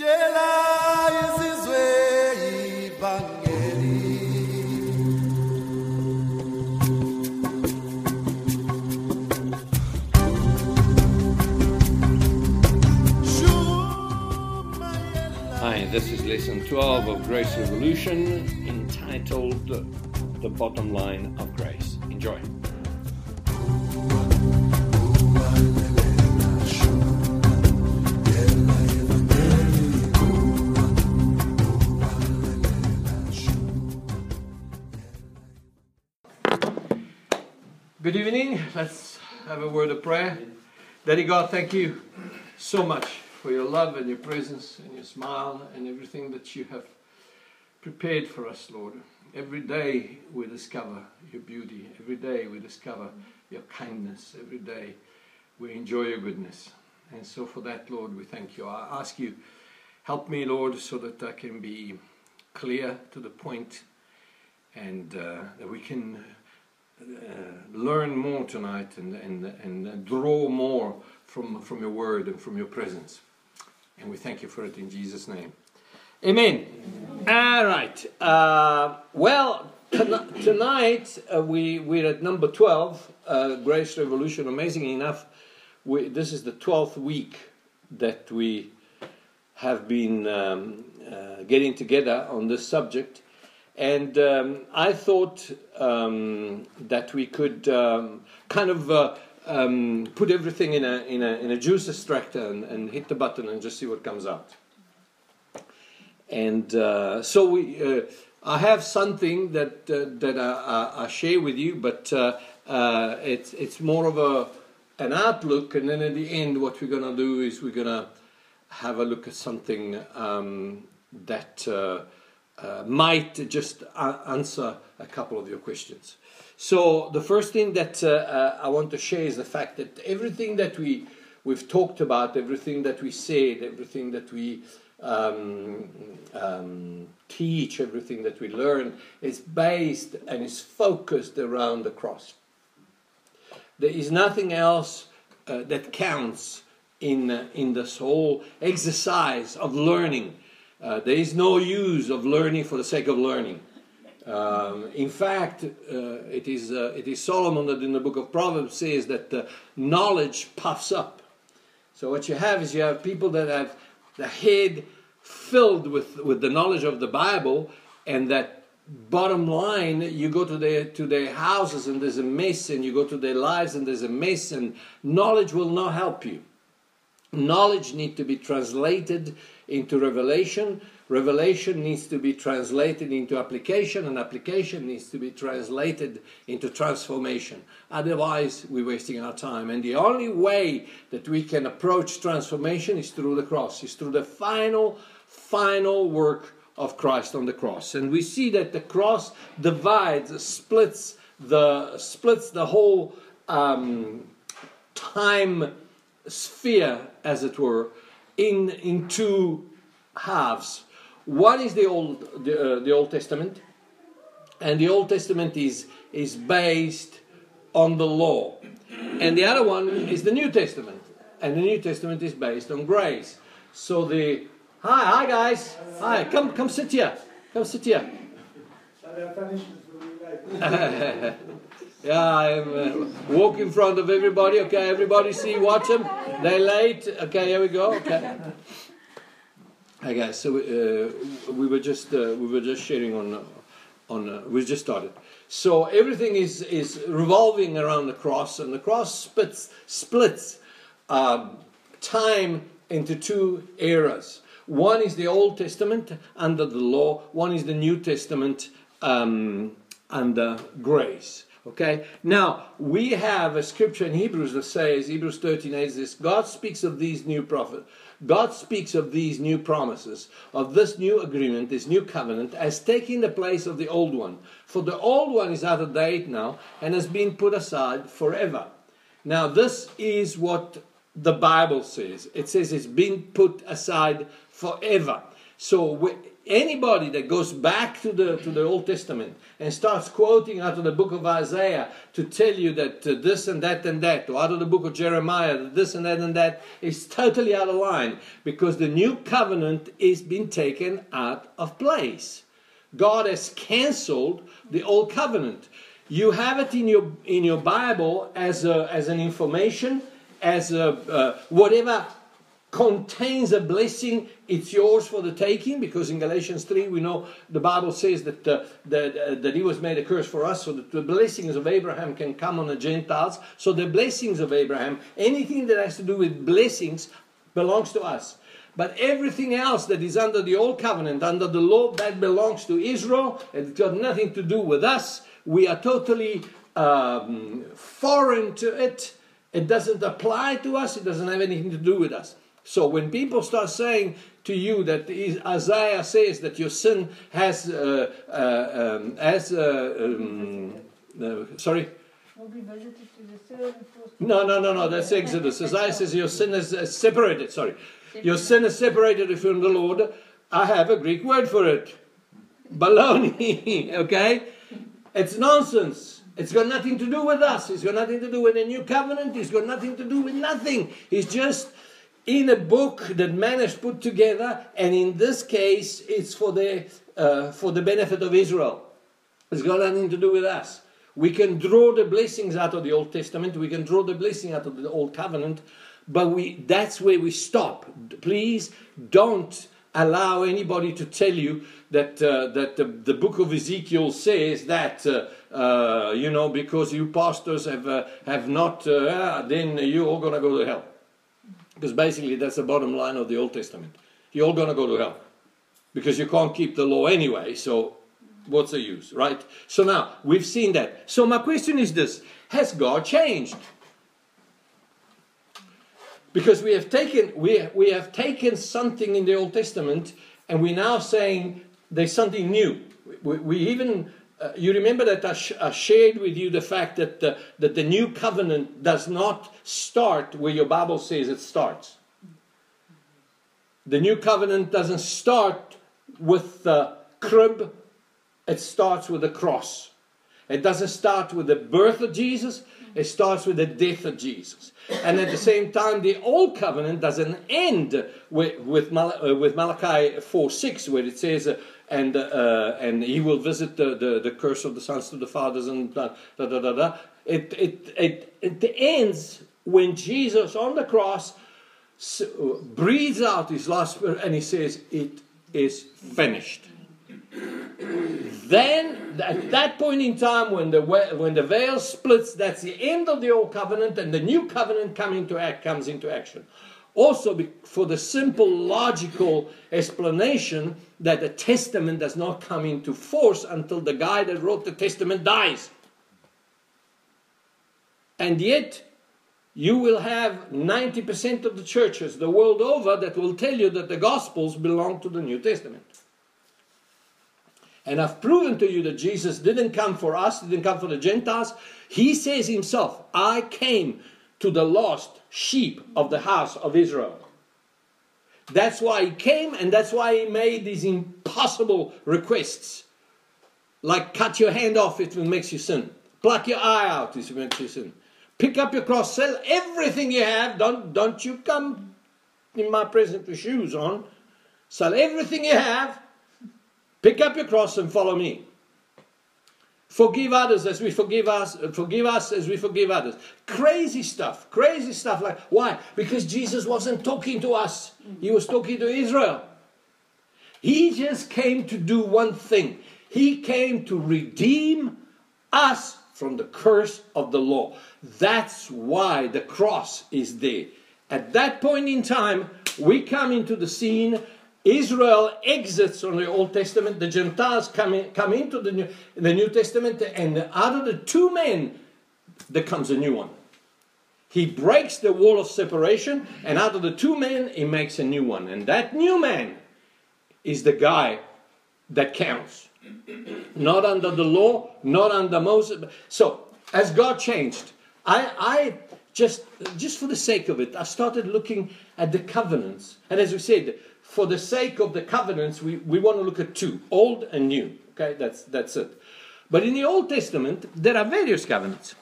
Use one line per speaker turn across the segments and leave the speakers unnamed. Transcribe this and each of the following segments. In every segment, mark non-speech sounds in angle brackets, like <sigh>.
Hi, this is lesson 12 of Grace Revolution entitled The Bottom Line of Grace. Enjoy. Good evening. Let's have a word of prayer. Daddy God, thank you so much for your love and your presence and your smile and everything that you have prepared for us, Lord. Every day we discover your beauty. Every day we discover your kindness. Every day we enjoy your goodness. And so for that, Lord, we thank you. I ask you, help me, Lord, so that I can be clear to the point and uh, that we can learn more tonight and, and, and draw more from, from your word and from your presence. And we thank you for it in Jesus' name. Amen. All right. Uh, well, ton- tonight uh, we, we're at number 12, uh, Grace Revolution. Amazingly enough, we, this is the 12th week that we have been um, uh, getting together on this subject. And um, I thought um, that we could um, kind of uh, um, put everything in a, in a, in a juice extractor and, and hit the button and just see what comes out. And uh, so we, uh, I have something that, uh, that I, I, I share with you, but uh, uh, it's, it's more of a, an outlook. And then at the end, what we're going to do is we're going to have a look at something um, that uh, might just a- answer a couple of your questions. So the first thing that uh, uh, I want to share is the fact that everything that we we've talked about, everything that we said, everything that we um, um, teach, everything that we learn is based and is focused around the cross. There is nothing else uh, that counts in, uh, in this whole exercise of learning. Uh, there is no use of learning for the sake of learning. Um, in fact, uh, it, is, uh, it is Solomon that in the book of Proverbs says that uh, knowledge puffs up. So what you have is you have people that have the head filled with, with the knowledge of the Bible, and that bottom line, you go to their to their houses and there's a mess, and you go to their lives and there's a mess, and knowledge will not help you. Knowledge needs to be translated into revelation. Revelation needs to be translated into application, and application needs to be translated into transformation. Otherwise, we're wasting our time. And the only way that we can approach transformation is through the cross, is through the final, final work of Christ on the cross. And we see that the cross divides, splits the splits the whole um, time sphere, as it were, in in two halves. One is the old the, uh, the Old Testament, and the Old Testament is is based on the law, and the other one is the New Testament, and the New Testament is based on grace. So the hi hi guys hi come come sit here come sit here. <laughs> Yeah, I'm uh, walk in front of everybody. Okay, everybody see, watch them. They're late. Okay, here we go. Okay. Okay. So uh, we were just uh, we were just sharing on on uh, we just started. So everything is is revolving around the cross, and the cross splits splits um, time into two eras. One is the Old Testament under the law. One is the New Testament um, under grace. Okay. Now we have a scripture in Hebrews that says Hebrews thirteen eight says God speaks of these new prophets. God speaks of these new promises, of this new agreement, this new covenant, as taking the place of the old one. For the old one is out of date now and has been put aside forever. Now, this is what the Bible says. It says it's been put aside forever. So, anybody that goes back to the to the Old Testament and starts quoting out of the book of Isaiah to tell you that uh, this and that and that, or out of the book of Jeremiah, that this and that and that is totally out of line because the new covenant is being taken out of place. God has cancelled the old covenant. You have it in your in your Bible as a, as an information, as a, uh, whatever contains a blessing, it's yours for the taking. Because in Galatians three, we know the Bible says that uh, that uh, that He was made a curse for us, so that the blessings of Abraham can come on the Gentiles. So the blessings of Abraham, anything that has to do with blessings, belongs to us. But everything else that is under the old covenant, under the law, that belongs to Israel. and It's got nothing to do with us. We are totally um, foreign to it. It doesn't apply to us. It doesn't have anything to do with us. So when people start saying to you that Isaiah says that your sin has, uh, uh, um, as, uh, um, uh, sorry, no, no, no, no, that's Exodus. <laughs> Isaiah says your sin is uh, separated, sorry. Your sin is separated from the Lord. I have a Greek word for it. Baloney, <laughs> okay? It's nonsense. It's got nothing to do with us. It's got nothing to do with the new covenant. It's got nothing to do with nothing. It's just in a book that man has put together, and in this case, it's for the, uh, for the benefit of Israel. It's got nothing to do with us. We can draw the blessings out of the Old Testament, we can draw the blessing out of the Old Covenant, but we, that's where we stop. Please don't allow anybody to tell you that, uh, that the, the, book of Ezekiel says that, uh, uh, you know, because you pastors have, uh, have not, uh, then you're all going to go to hell. Because basically that's the bottom line of the Old Testament. You're all going to go to hell. Because you can't keep the law anyway, so what's the use, right? So now, we've seen that. So my question is this Has God changed? Because we have taken we, we have taken something in the Old Testament and we're now saying there's something new. We, we even uh, you remember that I, sh- I, shared with you the fact that uh, that the new covenant does not start where your Bible says it starts. The new covenant doesn't start with the crib; it starts with the cross. It doesn't start with the birth of Jesus; it starts with the death of Jesus. And at the same time, the old covenant doesn't end with, with, Mal- uh, with Malachi 4 6, where it says, uh, and, uh, and he will visit the, the, the, curse of the sons to the fathers, and da da da da. It, it, it, it ends when Jesus on the cross breathes out his last breath and he says, It is finished. Then, at that point in time, when the, when the veil splits, that's the end of the old covenant, and the new covenant come into act, comes into action. Also, for the simple logical explanation that the testament does not come into force until the guy that wrote the testament dies. And yet, you will have 90% of the churches the world over that will tell you that the Gospels belong to the New Testament. And I've proven to you that Jesus didn't come for us, didn't come for the Gentiles. He says himself, I came to the lost sheep of the house of Israel. That's why he came, and that's why he made these impossible requests. Like cut your hand off if it makes you sin. Pluck your eye out if it makes you sin. Pick up your cross, sell everything you have. Don't, don't you come in my presence with shoes on. Sell everything you have Pick up your cross and follow me. Forgive others as we forgive us, uh, forgive us as we forgive others. Crazy stuff, crazy stuff. Like why? Because Jesus wasn't talking to us; he was talking to Israel. He just came to do one thing. He came to redeem us from the curse of the law. That's why the cross is there. At that point in time, we come into the scene Israel exits from the Old Testament, the Gentiles come, in, come into the New, the New Testament, and out of the two men, there comes a new one. He breaks the wall of separation, and out of the two men, he makes a new one. And that new man is the guy that counts. Not under the law, not under Moses. So, as God changed, I, I just, just for the sake of it, I started looking at the covenants. And as we said, for the sake of the covenants, we, we want to look at two old and new. Okay, that's, that's it. But in the Old Testament, there are various covenants.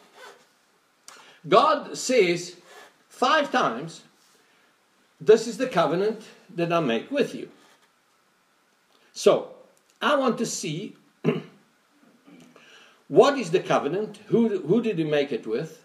God says five times, This is the covenant that I make with you. So, I want to see <clears throat> what is the covenant, who, who did he make it with,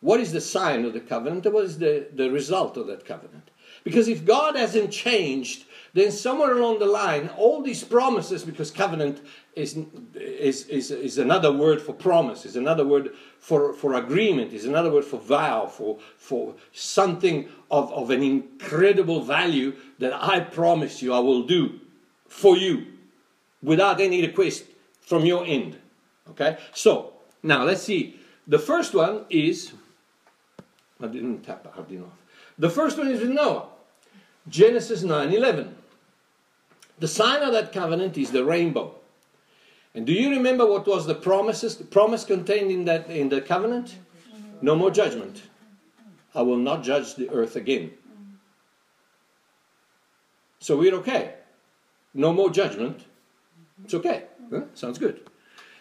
what is the sign of the covenant, what is the, the result of that covenant. Because if God hasn't changed, then somewhere along the line, all these promises, because covenant is, is, is, is another word for promise, is another word for, for agreement, is another word for vow, for, for something of, of an incredible value that I promise you I will do for you without any request from your end. Okay? So, now let's see. The first one is, I didn't tap Ardino off. The first one is with Noah. Genesis 9:11. The sign of that covenant is the rainbow. And do you remember what was the promises, the promise contained in that in the covenant? No more judgment. I will not judge the earth again. So we're okay. No more judgment. It's okay. Huh? Sounds good.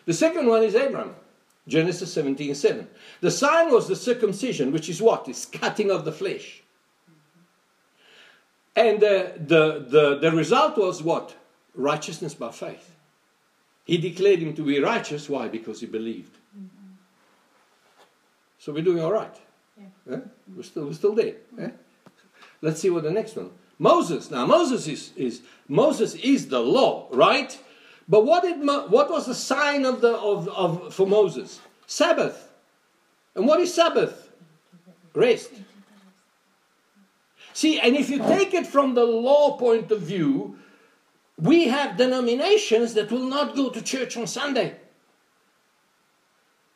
The second one is Abraham. Genesis 17:7. 7. The sign was the circumcision, which is what? It's cutting of the flesh. And uh, the, the, the result was what? Righteousness by faith. He declared him to be righteous. Why? Because he believed. Mm-hmm. So we're doing all right. Yeah. Eh? We're, still, we're still there. Eh? Let's see what the next one. Moses. Now Moses is, is Moses is the law, right? But what did what was the sign of the of, of for Moses? Sabbath. And what is Sabbath? Rest. See, and if you take it from the law point of view, we have denominations that will not go to church on Sunday.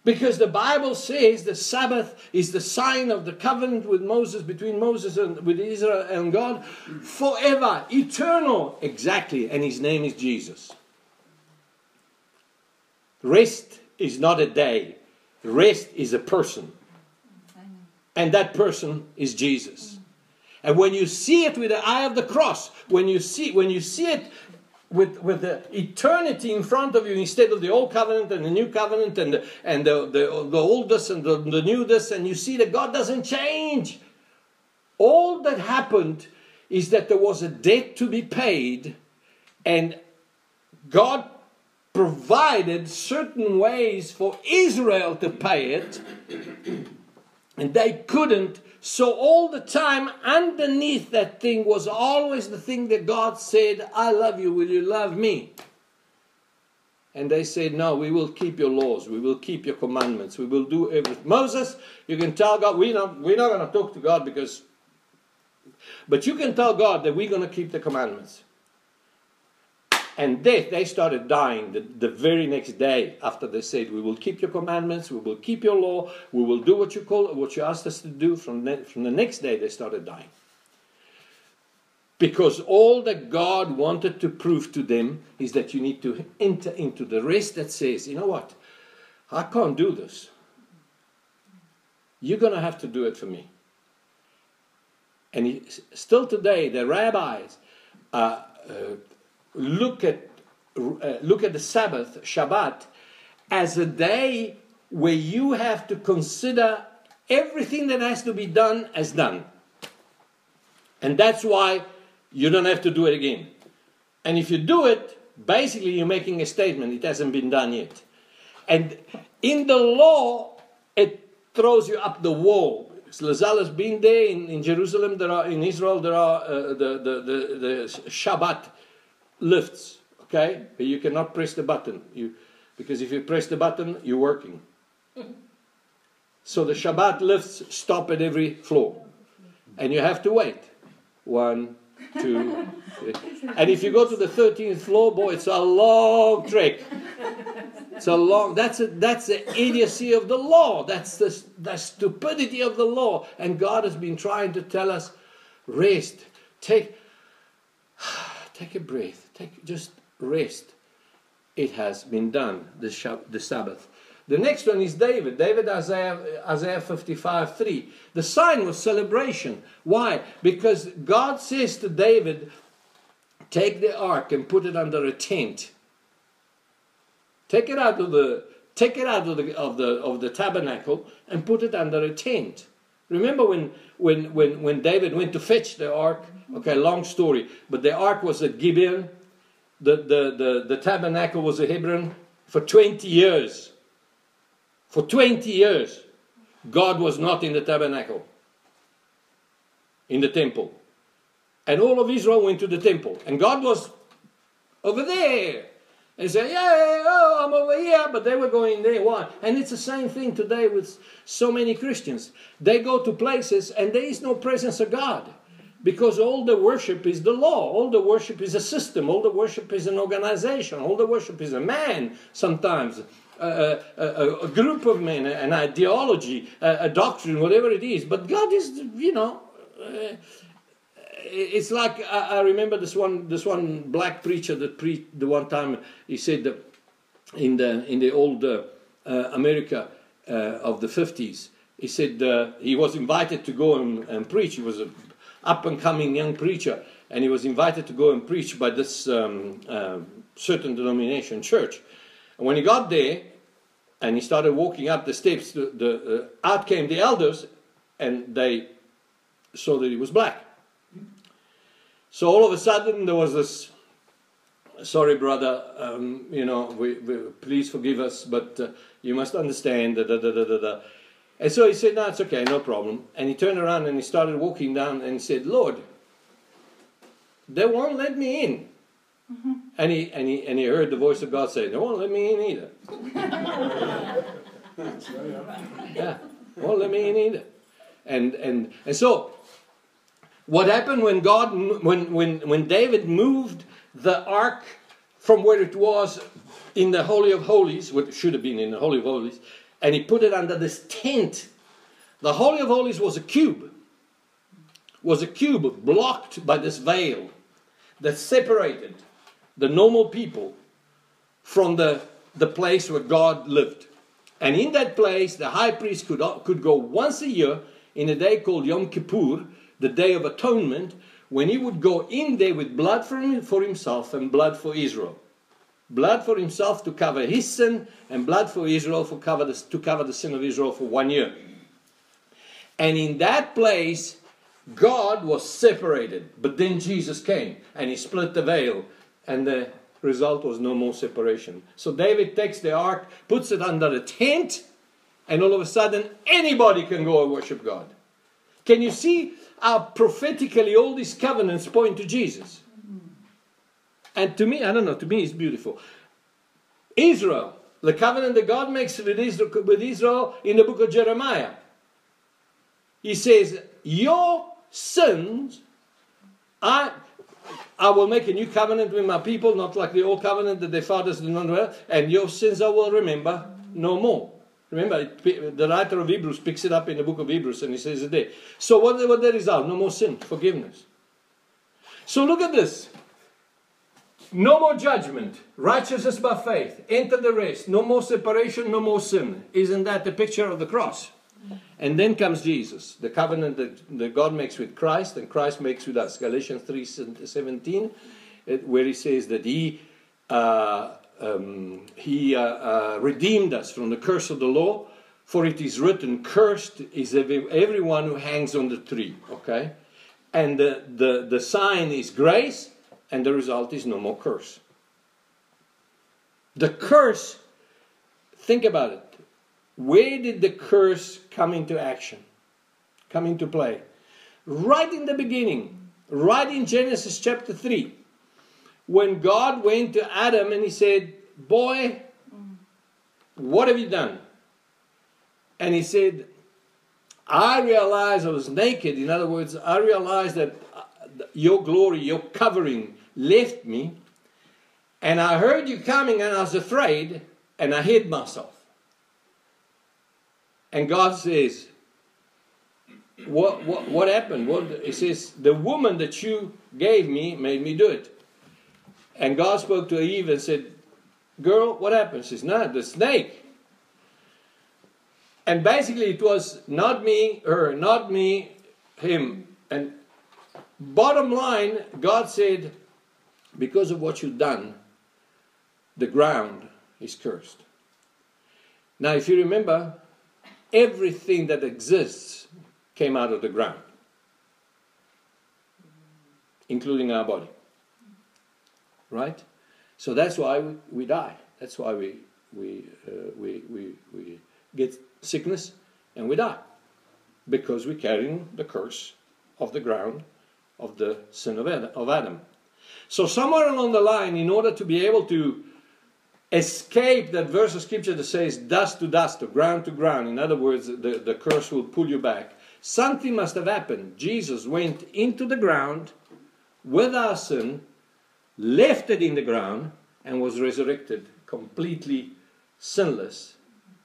Because the Bible says the Sabbath is the sign of the covenant with Moses, between Moses and with Israel and God, forever, eternal. Exactly, and his name is Jesus. Rest is not a day, rest is a person. And that person is Jesus. And when you see it with the eye of the cross, when you see when you see it with, with the eternity in front of you instead of the old covenant and the new covenant and the, and the, the, the oldest and the, the newest, and you see that God doesn't change. All that happened is that there was a debt to be paid, and God provided certain ways for Israel to pay it, and they couldn't so all the time, underneath that thing was always the thing that God said, I love you, will you love me? And they said, No, we will keep your laws, we will keep your commandments, we will do everything. Moses, you can tell God, we're not, we're not going to talk to God because, but you can tell God that we're going to keep the commandments and death, they started dying the, the very next day after they said, We will keep your commandments, we will keep your law, we will do what you call what you asked us to do. From the, from the next day, they started dying. Because all that God wanted to prove to them is that you need to enter into the rest that says, You know what? I can't do this. You're going to have to do it for me. And he, still today, the rabbis uh, uh, look at, uh, look at the Sabbath, Shabbat, as a day where you have to consider everything that has to be done as done. And that's why you don't have to do it again. And if you do it, basically you're making a statement, it hasn't been done yet. And in the law, it throws you up the wall. Lazal has been there in, in Jerusalem, there are in Israel, there are uh, the, the, the, the Shabbat lifts, okay? But you cannot press the button. You, because if you press the button, you're working. <laughs> So the Shabbat lifts stop at every floor. And you have to wait. One, two, three. And if you go to the 13th floor, boy, it's a long trek. It's a long, that's, a, that's the idiocy of the law. That's the, the stupidity of the law. And God has been trying to tell us rest. Take, <sighs> take a breath Take just rest. It has been done, the, Shab- the Sabbath. The next one is David. David, Isaiah, Isaiah 55 3. The sign was celebration. Why? Because God says to David, take the ark and put it under a tent. Take it out of the take it out of the of the of the tabernacle and put it under a tent. Remember when when when when David went to fetch the ark? Mm-hmm. Okay, long story, but the ark was at Gibeon. The the the, the tabernacle was at Hebron for 20 years. For 20 years, God was not in the tabernacle, in the temple. And all of Israel went to the temple. And God was over there. And say, yeah, oh, I'm over here, but they were going there. Why? And it's the same thing today with so many Christians. They go to places and there is no presence of God because all the worship is the law, all the worship is a system, all the worship is an organization, all the worship is a man sometimes. A, a, a group of men, an ideology, a, a, doctrine, whatever it is. But God is, you know, uh, it's like I, remember this one this one black preacher that preached the one time he said that in the in the old uh, uh, America uh, of the fifties he said uh, he was invited to go and, and, preach he was a up and coming young preacher and he was invited to go and preach by this um, uh, certain denomination church and when he got there and he started walking up the steps the, the uh, out came the elders and they saw that he was black so all of a sudden there was this, sorry brother, um, you know, we, we, please forgive us, but uh, you must understand. And so he said, no, it's okay, no problem. And he turned around and he started walking down and he said, Lord, they won't let me in. Mm-hmm. And, he, and, he, and he heard the voice of God say, they won't let me in either. <laughs> yeah, won't let me in either. And, and, and so what happened when God, when, when, when David moved the ark from where it was in the Holy of Holies, what should have been in the Holy of Holies, and he put it under this tent. The Holy of Holies was a cube, was a cube blocked by this veil that separated the normal people from the, the place where God lived. And in that place, the high priest could, could go once a year in a day called Yom Kippur the Day of Atonement, when he would go in there with blood for, him, for himself and blood for Israel. Blood for himself to cover his sin, and blood for Israel for cover the, to cover the sin of Israel for one year. And in that place, God was separated. But then Jesus came and he split the veil, and the result was no more separation. So David takes the ark, puts it under the tent, and all of a sudden anybody can go and worship God. Can you see how prophetically all these covenants point to Jesus? And to me, I don't know, to me it's beautiful. Israel, the covenant that God makes with Israel, in the book of Jeremiah. He says, Your sins, I, I will make a new covenant with my people, not like the old covenant that their fathers did not know, and your sins I will remember no more. Remember, the writer of Hebrews picks it up in the book of Hebrews and he says it there. So, what, what the result? No more sin, forgiveness. So, look at this. No more judgment, righteousness by faith, enter the rest, no more separation, no more sin. Isn't that the picture of the cross? And then comes Jesus, the covenant that, that God makes with Christ and Christ makes with us. Galatians 3 17, where he says that he uh, um, he uh, uh, redeemed us from the curse of the law. For it is written, cursed is every, everyone who hangs on the tree. Okay? And the, the, the sign is grace, and the result is no more curse. The curse, think about it. Where did the curse come into action? Come into play? Right in the beginning, right in Genesis chapter 3 when God went to Adam and he said, Boy, what have you done? And he said, I realized I was naked. In other words, I realized that uh, your glory, your covering left me. And I heard you coming and I was afraid and I hid myself. And God says, what, what, what happened? What, he says, the woman that you gave me made me do it. And God spoke to Eve and said, Girl, what happened? She says, the snake. And basically, it was not me, her, not me, him. And bottom line, God said, because of what you've done, the ground is cursed. Now, if you remember, everything that exists came out of the ground, including our body. Right? So that's why we, die. That's why we, we, uh, we, we, we get sickness and we die. Because we're carrying the curse of the ground of the sin of Adam. So, somewhere along the line, in order to be able to escape that verse of scripture that says dust to dust or ground to ground, in other words, the, the curse will pull you back, something must have happened. Jesus went into the ground with our sin, left it in the ground, and was resurrected completely sinless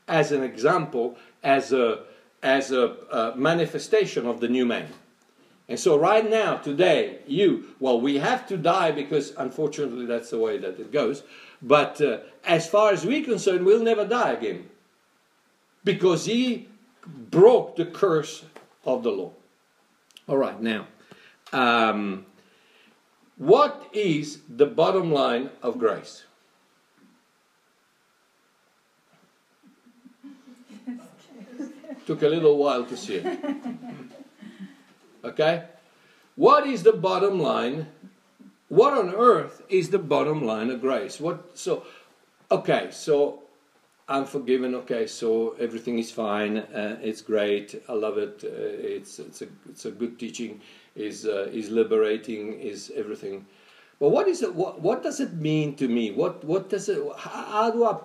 as an example, as a, as a, a manifestation of the new man. And so, right now, today, you, well, we have to die because unfortunately that's the way that it goes. But uh, as far as we're concerned, we'll never die again because he broke the curse of the law. All right, now, um, what is the bottom line of grace? <laughs> Took a little while to see it. Okay? What is the bottom line? What on earth is the bottom line of grace? What so okay, so I'm forgiven. Okay, so everything is fine. Uh, it's great. I love it. Uh, it's it's a it's a good teaching. is uh, is liberating. Is everything. But what is it? What what does it mean to me? What what does it? How, how do I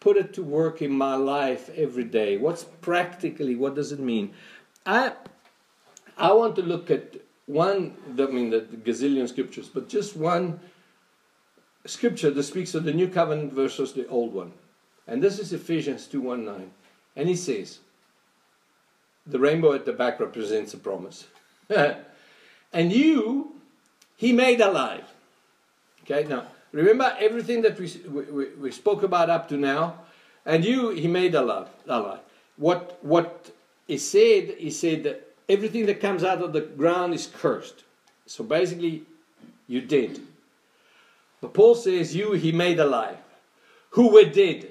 put it to work in my life every day? What's practically? What does it mean? I I want to look at one, I mean, the gazillion scriptures, but just one scripture that speaks of the new covenant versus the old one. And this is Ephesians 2.1.9. And he says, the rainbow at the back represents a promise. <laughs> and you, he made alive. Okay, now, remember everything that we, we, we spoke about up to now? And you, he made alive. alive. What, what he said, he said that everything that comes out of the ground is cursed. So basically, you did. But Paul says, You he made alive, who were dead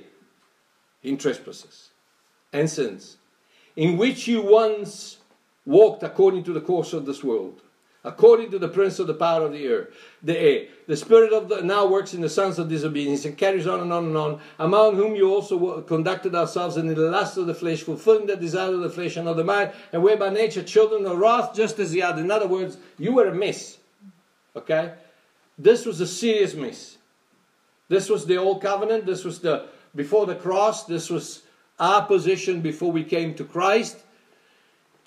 in trespasses and sins, in which you once walked according to the course of this world according to the prince of the power of the air, the air. The spirit of the now works in the sons of disobedience and carries on and on and on, among whom you also conducted ourselves in the lust of the flesh, fulfilling the desire of the flesh and of the mind, and were by nature children of wrath, just as the other. In other words, you were a mess. Okay? This was a serious mess. This was the old covenant. This was the before the cross. This was our position before we came to Christ.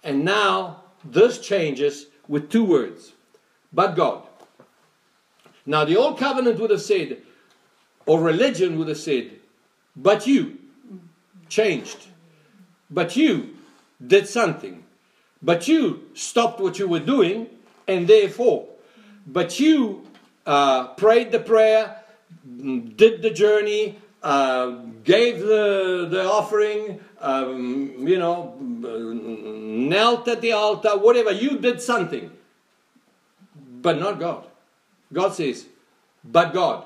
And now this changes with two words, but God. Now, the old covenant would have said, or religion would have said, but you changed. But you did something. But you stopped what you were doing, and therefore, but you uh, prayed the prayer, did the journey, uh, gave the, the offering, um, you know, knelt at the altar, whatever. You did something. But not God. God says, but God.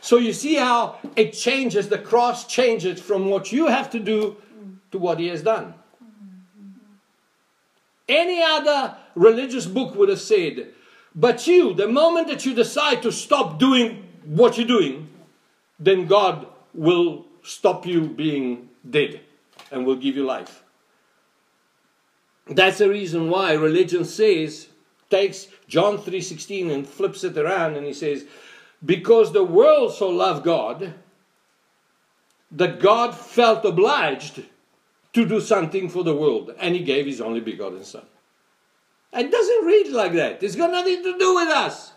So you see how it changes, the cross changes from what you have to do to what He has done. Any other religious book would have said, but you, the moment that you decide to stop doing what you're doing, then God will stop you being dead and will give you life. That's the reason why religion says, takes John 3.16 and flips it around and he says, because the world so loved God, that God felt obliged to do something for the world, and he gave his only begotten Son. It doesn't read like that. It's got nothing to do with us.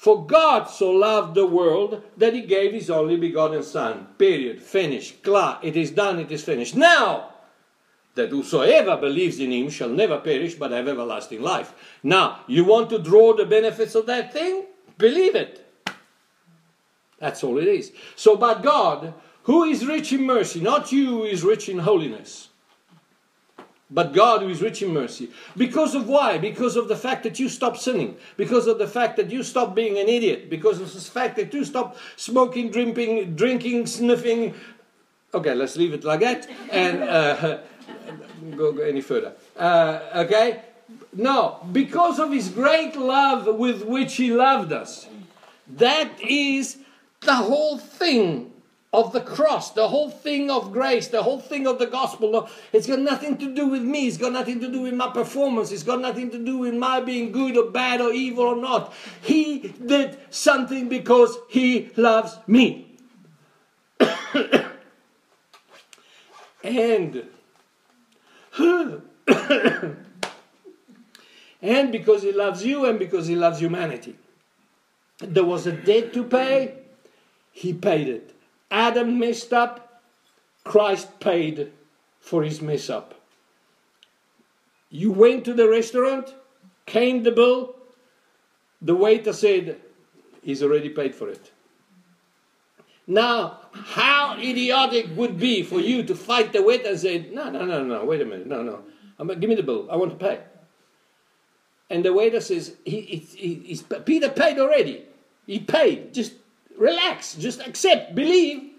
For God so loved the world that he gave his only begotten Son. Period. Finished. Klar. It is done. It is finished. Now, that whosoever believes in him shall never perish but have everlasting life. Now, you want to draw the benefits of that thing? Believe it. That's all it is. So, but God, who is rich in mercy, not you who is rich in holiness, but God who is rich in mercy. Because of why? Because of the fact that you stop sinning. Because of the fact that you stop being an idiot. Because of the fact that you stop smoking, drinking, drinking, sniffing. Okay, let's leave it like that. And uh, <laughs> go, go any further. Uh, okay? No, because of his great love with which he loved us. That is the whole thing of the cross, the whole thing of grace, the whole thing of the gospel. It's got nothing to do with me. It's got nothing to do with my performance. It's got nothing to do with my being good or bad or evil or not. He did something because he loves me. <coughs> and <coughs> and because he loves you and because he loves humanity. There was a debt to pay, he paid it. Adam messed up, Christ paid for his mess up. You went to the restaurant, came the bill, the waiter said, He's already paid for it. Now, how idiotic would be for you to fight the waiter and say, No, no, no, no, wait a minute, no, no, I'm, give me the bill, I want to pay. And the waiter says, he, he, Peter paid already. He paid. Just relax. Just accept. Believe.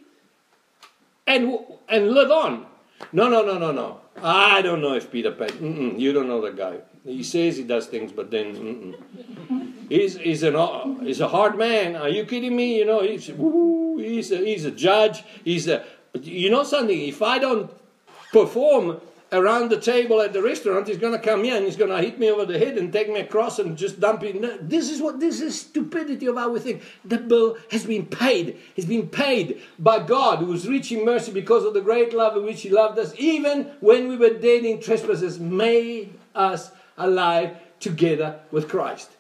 And, and live on. No, no, no, no, no. I don't know if Peter Pan. Mm-mm, you don't know the guy. He says he does things, but then mm-mm. he's he's an he's a hard man. Are you kidding me? You know he's he's a, he's a judge. He's a you know something. If I don't perform around the table at the restaurant, he's going to come here and he's going to hit me over the head and take me across and just dump it. This is what this is stupidity of how we think. The bill has been paid. It's been paid by God, who is rich in mercy because of the great love in which He loved us, even when we were dead in trespasses, made us alive together with Christ.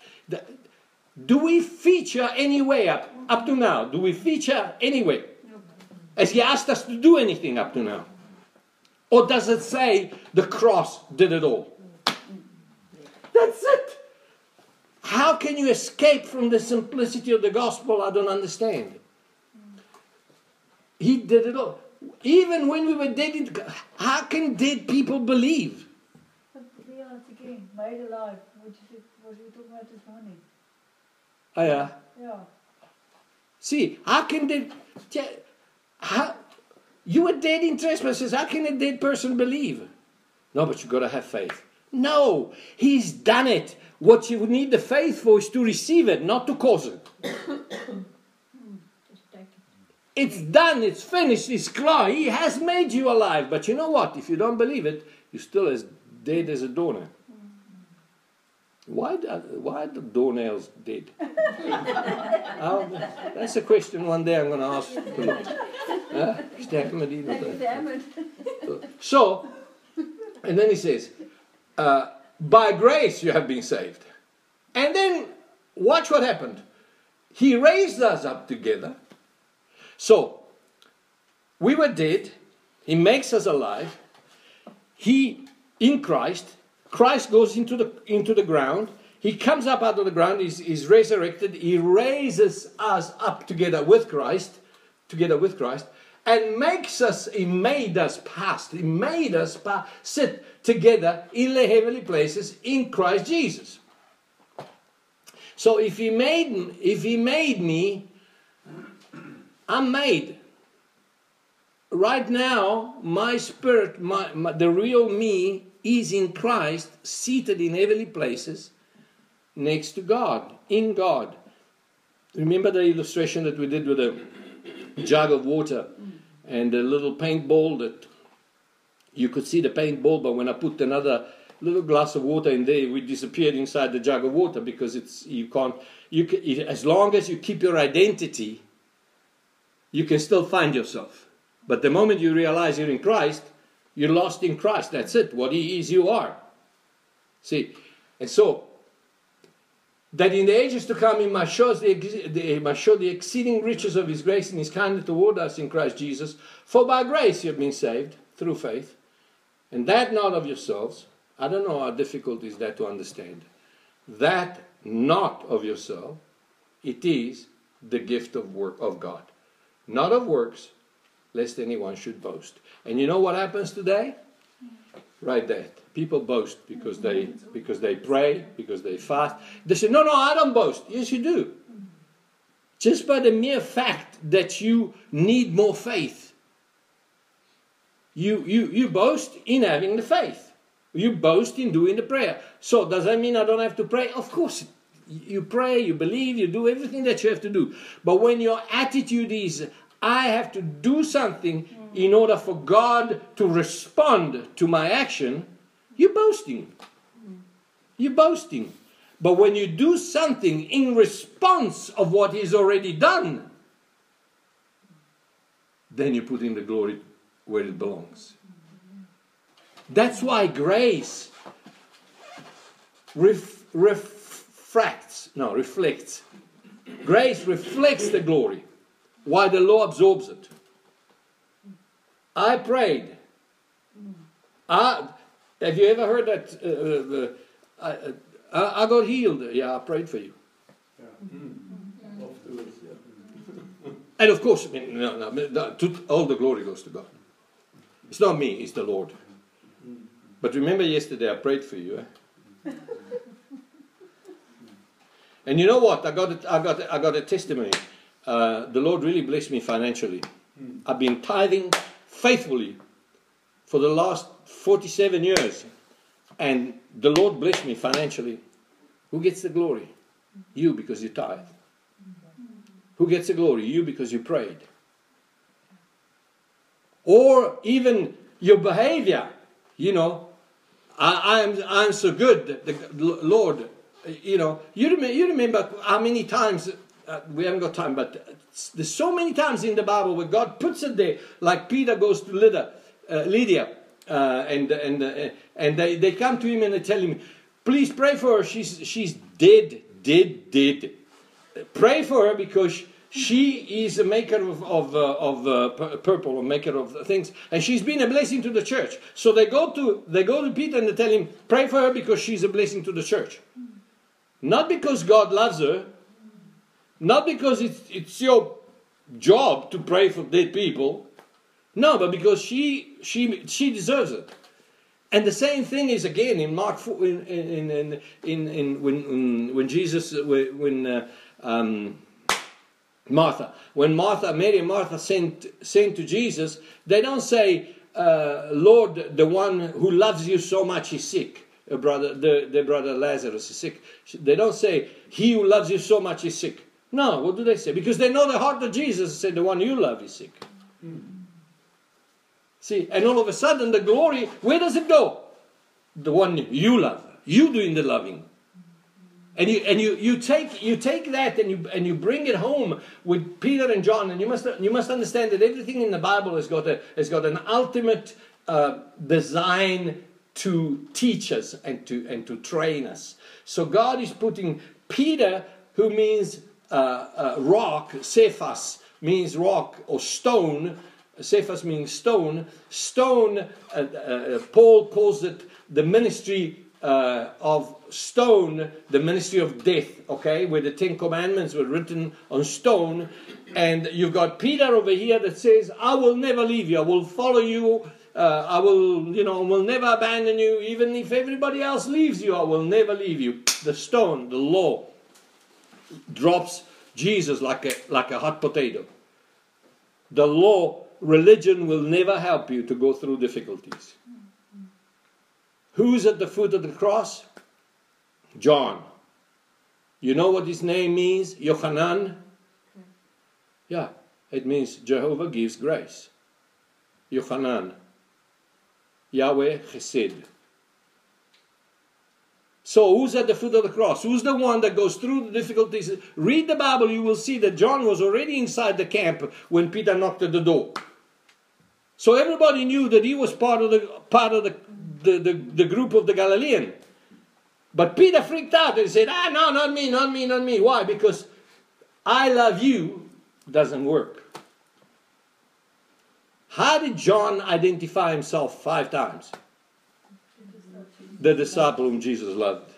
Do we feature anyway up, up to now? Do we feature anyway? Has He asked us to do anything up to now? Or does it say the cross did it all? That's it. How can you escape from the simplicity of the gospel? I don't understand. He did it all. Even when we were dead, how can dead people believe?
But the answer again, made alive, what we were talking about this morning.
Oh, yeah.
Yeah.
See, how can they. How, you were dead in trespasses. How can a dead person believe? No, but you've got to have faith. No, he's done it. What you need the faith for is to receive it, not to cause it. <coughs> It's done, it's finished, it's clear. He has made you alive. But you know what? If you don't believe it, you're still as dead as a doornail. Why, why are the doornails dead? that's a question one day I'm going to ask So, and then he says, uh, by grace you have been saved. And then watch what happened. He raised us up together. So, we were dead. He makes us alive. He, in Christ, Christ goes into the, into the ground. He comes up out of the ground. He's, he's resurrected. He raises us up together with Christ, together with Christ, and makes us, he made us past. He made us pa- sit together in the heavenly places in Christ Jesus. So if he made, if he made me, I'm made. Right now, my spirit, my, my the real me is in Christ, seated in heavenly places, next to God, in God. Remember the illustration that we did with a jug of water and a little paintball that you could see the paintball, but when I put another little glass of water in there, it disappeared inside the jug of water because it's you can't. You can, as long as you keep your identity, you can still find yourself. But the moment you realize you're in Christ, you're lost in Christ. That's it. What He is, you are. See, and so that in the ages to come He must show the, the, must show the exceeding riches of His grace and His kindness toward us in Christ Jesus. For by grace you have been saved through faith, and that not of yourselves. I don't know how difficult is that to understand. That not of yourself. It is the gift of work of God, not of works, lest anyone should boast. And you know what happens today? Right that. People boast because they because they pray, because they fast. They say, No, no, I don't boast. Yes, you do. Just by the mere fact that you need more faith. You you you boast in having the faith. You boast in doing the prayer. So does that mean I don't have to pray? Of course you pray, you believe, you do everything that you have to do. But when your attitude is, I have to do something in order for God to respond to my action, you're boasting. You're boasting. But when you do something in response of what He's already done, then you put in the glory where it belongs. That's why grace ref, refracts, no, reflects. Grace reflects the glory, while the law absorbs it. I prayed. I, have you ever heard that? Uh, uh, I, I, I got healed. Yeah, I prayed for you. <laughs> And of course, I mean, no, no, no, to- all the glory goes to God. It's not me, it's the Lord. But remember yesterday I prayed for you. Eh? <laughs> and you know what? I got a, I got a, I got a testimony. Uh, the Lord really blessed me financially. I've been tithing faithfully for the last 47 years. And the Lord blessed me financially. Who gets the glory? You because you tithe. Who gets the glory? You because you prayed. Or even your behavior. You know, I, I'm, I'm so good, that the Lord. You know, you remember, you remember how many times, uh, we haven't got time, but there's so many times in the Bible where God puts it there, like Peter goes to Lydia, uh, Lydia uh, and, and, uh, and they, they come to him and they tell him, please pray for her, she's, she's dead, dead, dead. Pray for her because she is a maker of, of, uh, of uh, purple, a maker of things, and she's been a blessing to the church. So they go to they go to Peter and they tell him, pray for her because she's a blessing to the church. Not because God loves her, not because it's it's your job to pray for dead people. No, but because she she she deserves it. And the same thing is again in Mark 4, in in in, in, in when, when Jesus when uh, um, Martha when Martha Mary and Martha sent sent to Jesus they don't say uh, Lord the one who loves you so much is sick brother the, the brother Lazarus is sick they don't say he who loves you so much is sick no what do they say because they know the heart of Jesus say the one you love is sick See, and all of a sudden the glory, where does it go? The one you love, you doing the loving. And you and you, you take you take that and you and you bring it home with Peter and John, and you must you must understand that everything in the Bible has got a has got an ultimate uh, design to teach us and to and to train us. So God is putting Peter, who means uh, uh, rock, Cephas means rock or stone. Cephas means stone. Stone, uh, uh, Paul calls it the ministry uh, of stone, the ministry of death, okay, where the Ten Commandments were written on stone. And you've got Peter over here that says, I will never leave you, I will follow you. Uh, I will, you know, will never abandon you. Even if everybody else leaves you, I will never leave you. The stone, the law, drops Jesus like a, like a hot potato. The law, religion will never help you to go through difficulties. Who's at the foot of the cross? John. You know what his name means? Yohanan? Yeah, it means Jehovah gives grace. Yohanan. Yahweh Chesed. So, who's at the foot of the cross? Who's the one that goes through the difficulties? Read the Bible, you will see that John was already inside the camp when Peter knocked at the door. So everybody knew that he was part of the part of the, the, the, the group of the Galilean. But Peter freaked out and said, Ah, no, not me, not me, not me. Why? Because I love you doesn't work. How did John identify himself five times? The disciple whom Jesus loved.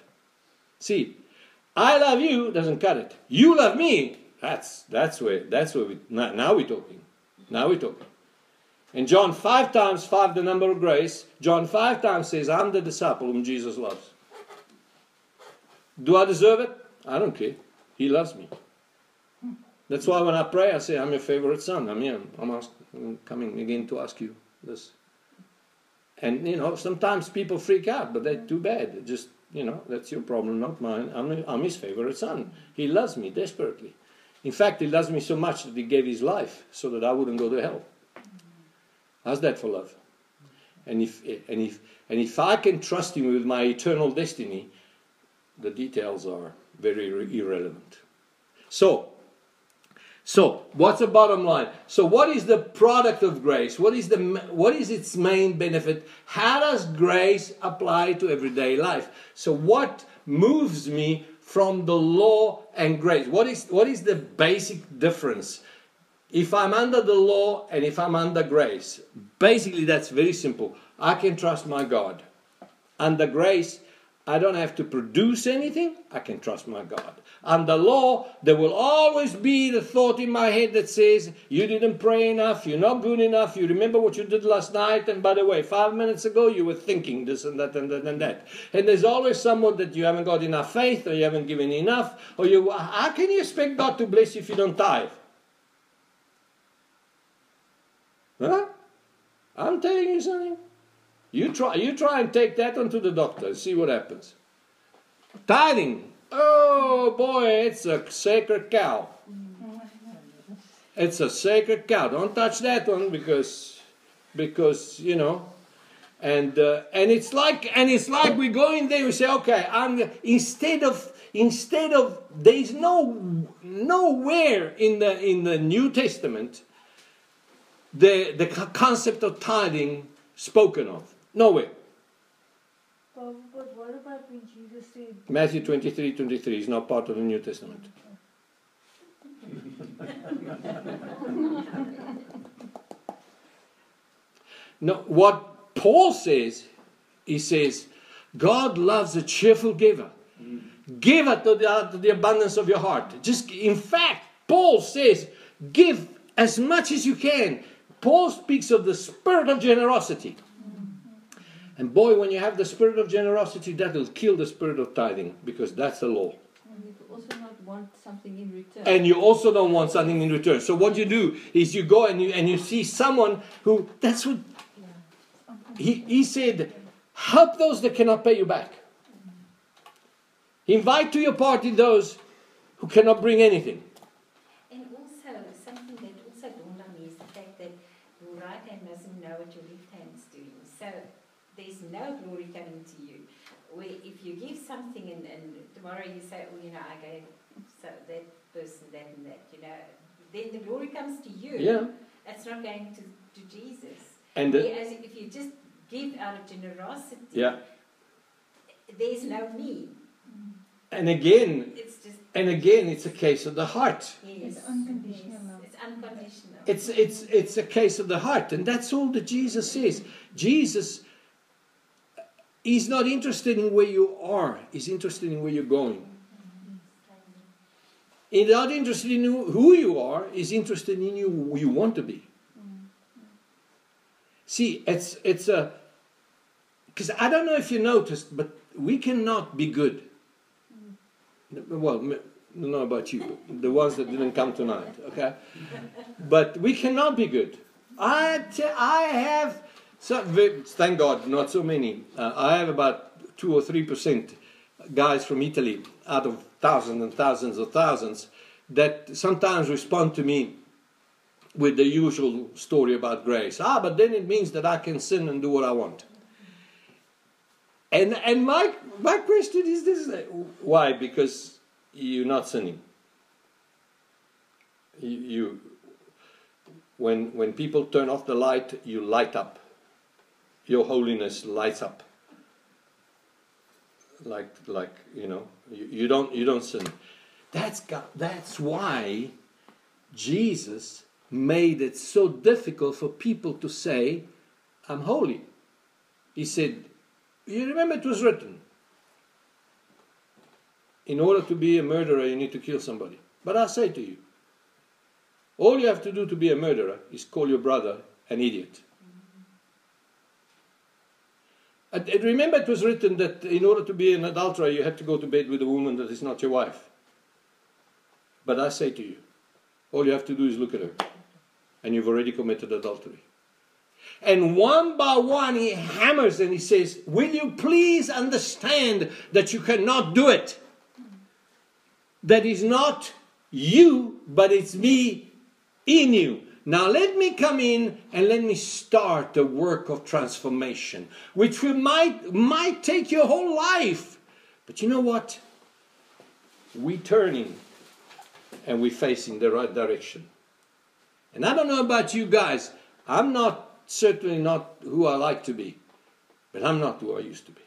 See, I love you doesn't cut it. You love me. That's that's where that's where we now, we're talking. Now we're talking. And John 5 times 5, the number of grace, John 5 times says, I'm the disciple whom Jesus loves. Do I deserve it? I don't care. He loves me. That's why when I pray, I say, I'm your favorite son. I'm here. I'm, ask, I'm coming again to ask you this. And, you know, sometimes people freak out, but that's too bad. Just, you know, that's your problem, not mine. I'm, I'm his favorite son. He loves me desperately. In fact, he loves me so much that he gave his life so that I wouldn't go to hell. How's that for love? And if, and if, and if I can trust him with my eternal destiny, the details are very irrelevant. So, so what's the bottom line? So what is the product of grace? What is the what is its main benefit? How does grace apply to everyday life? So what moves me from the law and grace? What is what is the basic difference? If I'm under the law and if I'm under grace, basically that's very simple. I can trust my God. Under grace, I don't have to produce anything. I can trust my God. Under law, there will always be the thought in my head that says, You didn't pray enough, you're not good enough, you remember what you did last night, and by the way, five minutes ago you were thinking this and that and that and that. And there's always someone that you haven't got enough faith, or you haven't given enough, or you, how can you expect God to bless you if you don't tithe? Huh? I'm telling you something. You try, you try and take that one to the doctor and see what happens. Tithing. Oh boy, it's a sacred cow. It's a sacred cow. Don't touch that one because, because you know, and uh, and it's like and it's like we go in there. We say, okay, I'm instead of instead of there is no nowhere in the in the New Testament the the concept of tithing spoken of. Nowhere.
way. but what about when Jesus said,
Matthew 23 23 is not part of the New Testament. <laughs> no, what Paul says, he says, God loves a cheerful giver. Give it to the, to the abundance of your heart. Just, in fact, Paul says, give as much as you can. Paul speaks of the spirit of generosity. And boy, when you have the spirit of generosity, that will kill the spirit of tithing because that's the law.
And you also not want something in return.
And you also don't want something in return. So what you do is you go and you and you see someone who that's what he, he said, help those that cannot pay you back. Mm. Invite to your party those who cannot bring anything.
And also, something that also dawned on me is the fact that your right hand doesn't know what your left hand's doing. So there's no glory coming to you. Where if you give something and, and tomorrow you say, oh, you know, I gave so that person that and that, you know, then the glory comes to you.
Yeah.
It's not going to, to Jesus.
And the,
Whereas if you just give out of generosity,
yeah.
there's no me.
And again,
It's just
and again, it's a case of the heart.
yes,
It's unconditional.
It's unconditional.
It's it's it's a case of the heart, and that's all that Jesus says. Jesus is not interested in where you are; he's interested in where you're going. He's not interested in who- you are; he's interested in you who you want to be. See, it's it's a because I don't know if you noticed, but we cannot be good. Well, know about you, the ones that didn't come tonight, okay? But we cannot be good. I, I have, so, thank God, not so many. Uh, I have about two or three percent guys from Italy out of thousands and thousands of thousands that sometimes respond to me with the usual story about grace. Ah, but then it means that I can sin and do what I want. And and my my question is this: Why? Because you're not sinning. You, you when when people turn off the light, you light up. Your holiness lights up. Like like you know, you, you don't you don't sin. That's got, that's why Jesus made it so difficult for people to say, "I'm holy." He said, "You remember it was written." In order to be a murderer, you need to kill somebody. But I say to you, all you have to do to be a murderer is call your brother an idiot. And, and remember, it was written that in order to be an adulterer, you have to go to bed with a woman that is not your wife. But I say to you, all you have to do is look at her, and you've already committed adultery. And one by one, he hammers and he says, Will you please understand that you cannot do it? That is not you, but it's me in you. Now let me come in and let me start the work of transformation, which might might take your whole life. But you know what? We're turning and we're facing the right direction. And I don't know about you guys. I'm not certainly not who I like to be, but I'm not who I used to be.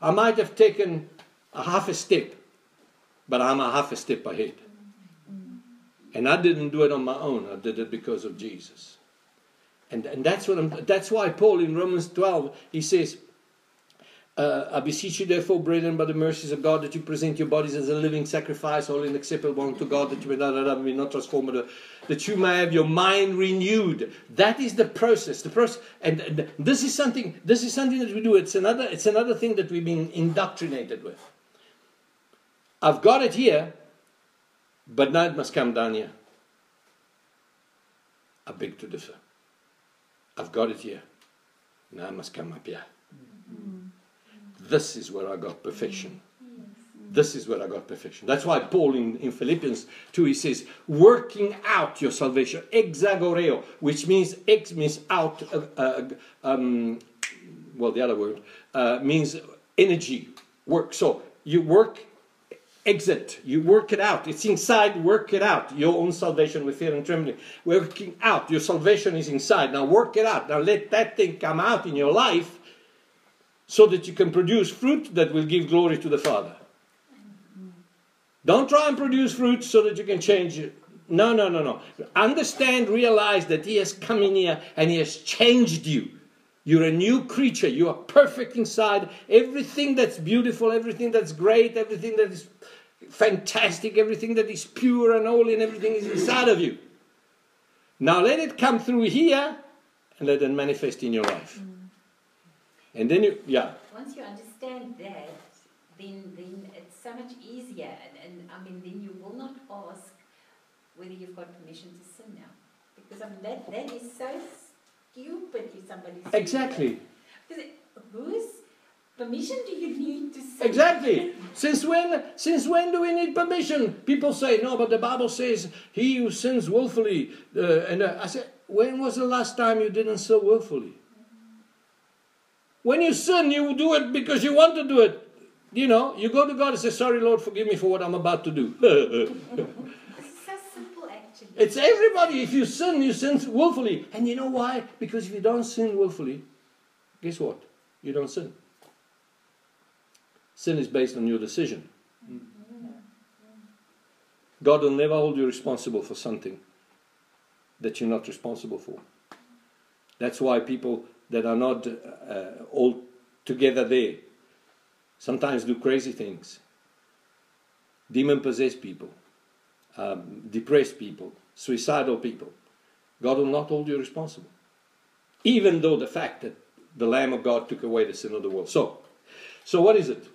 I might have taken a half a step, but I'm a half a step ahead. And I didn't do it on my own. I did it because of Jesus. And, and that's what I'm, that's why Paul in Romans 12 he says, uh, I beseech you, therefore, brethren, by the mercies of God, that you present your bodies as a living sacrifice, holy and acceptable unto God, that you may not, be not transformed, that you may have your mind renewed. That is the process. The process, and, and this is something. This is something that we do. It's another. It's another thing that we've been indoctrinated with. I've got it here, but now it must come down here. I beg to differ. I've got it here. Now it must come up here. This is where I got perfection. This is where I got perfection. That's why Paul in, in Philippians 2 he says, working out your salvation, exagoreo, which means ex means out, uh, uh, um, well, the other word uh, means energy, work. So you work, exit, you work it out. It's inside, work it out. Your own salvation with fear and trembling. Working out, your salvation is inside. Now work it out. Now let that thing come out in your life so that you can produce fruit that will give glory to the Father. Don't try and produce fruit so that you can change it. No, no, no, no. Understand, realize that He has come in here and He has changed you. You're a new creature. You are perfect inside. Everything that's beautiful, everything that's great, everything that is fantastic, everything that is pure and holy, and everything is inside of you. Now let it come through here and let it manifest in your life. Mm. And then you, yeah.
Once you understand that, then then it's so much easier, and, and I mean, then you will not ask whether you've got permission to sin now, because I mean that that is so stupid if somebody
exactly.
Whose permission do you need to sin?
Exactly. <laughs> since when? Since when do we need permission? People say no, but the Bible says he who sins willfully. Uh, and uh, I said, when was the last time you didn't sin willfully? When you sin, you do it because you want to do it. You know, you go to God and say, Sorry, Lord, forgive me for what I'm about to do. <laughs>
it's
everybody. If you sin, you sin willfully. And you know why? Because if you don't sin willfully, guess what? You don't sin. Sin is based on your decision. God will never hold you responsible for something that you're not responsible for. That's why people that are not uh, all together there. Sometimes do crazy things. Demon possessed people, um, depressed people, suicidal people. God will not hold you responsible. Even though the fact that the Lamb of God took away the sin of the world. So, so what is it?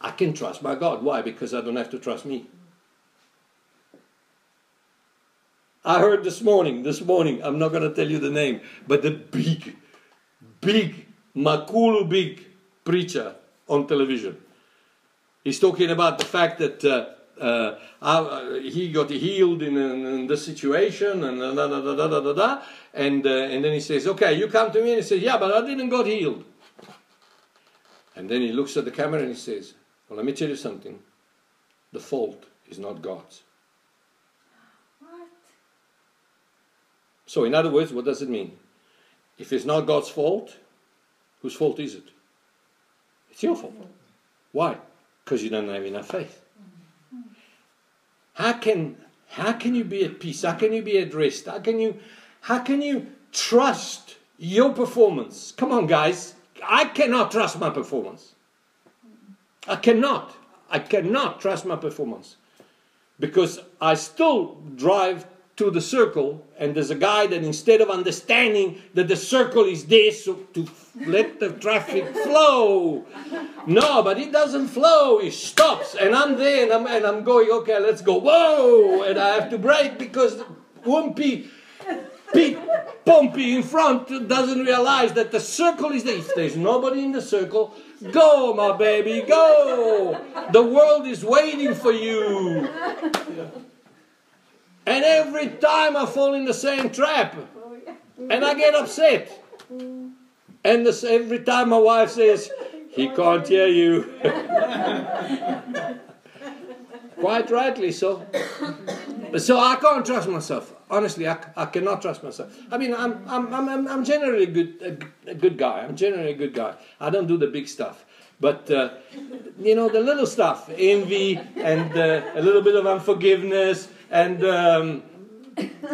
I can trust my God. Why? Because I don't have to trust me. I heard this morning, this morning, I'm not going to tell you the name, but the big, big, Makulu big preacher on television. He's talking about the fact that uh, uh, uh, he got healed in, in, in this situation and da, da, da, da, da, da, da. And, uh, and then he says, okay, you come to me and he says, yeah, but I didn't got healed. And then he looks at the camera and he says, well, let me tell you something. The fault is not God's. What? So, in other words, what does it mean? If it's not God's fault, whose fault is it? It's your fault. Why? Because you don't have enough faith. How can how can you be at peace? How can you be at rest? How can you how can you trust your performance? Come on, guys. I cannot trust my performance. I cannot. I cannot trust my performance. Because I still drive to the circle, and there's a guy that instead of understanding that the circle is this to let the traffic flow, no, but it doesn't flow, it stops, and I'm there and I'm, and I'm going, okay, let's go, whoa, and I have to brake because Wimpy, Pete Pompey in front doesn't realize that the circle is there. If there's nobody in the circle, go, my baby, go. The world is waiting for you. And every time I fall in the same trap, and I get upset. And this, every time my wife says, He can't hear you. <laughs> Quite rightly so. So I can't trust myself. Honestly, I, I cannot trust myself. I mean, I'm, I'm, I'm, I'm generally a good, a, a good guy. I'm generally a good guy. I don't do the big stuff. But, uh, you know, the little stuff, envy and uh, a little bit of unforgiveness and, um,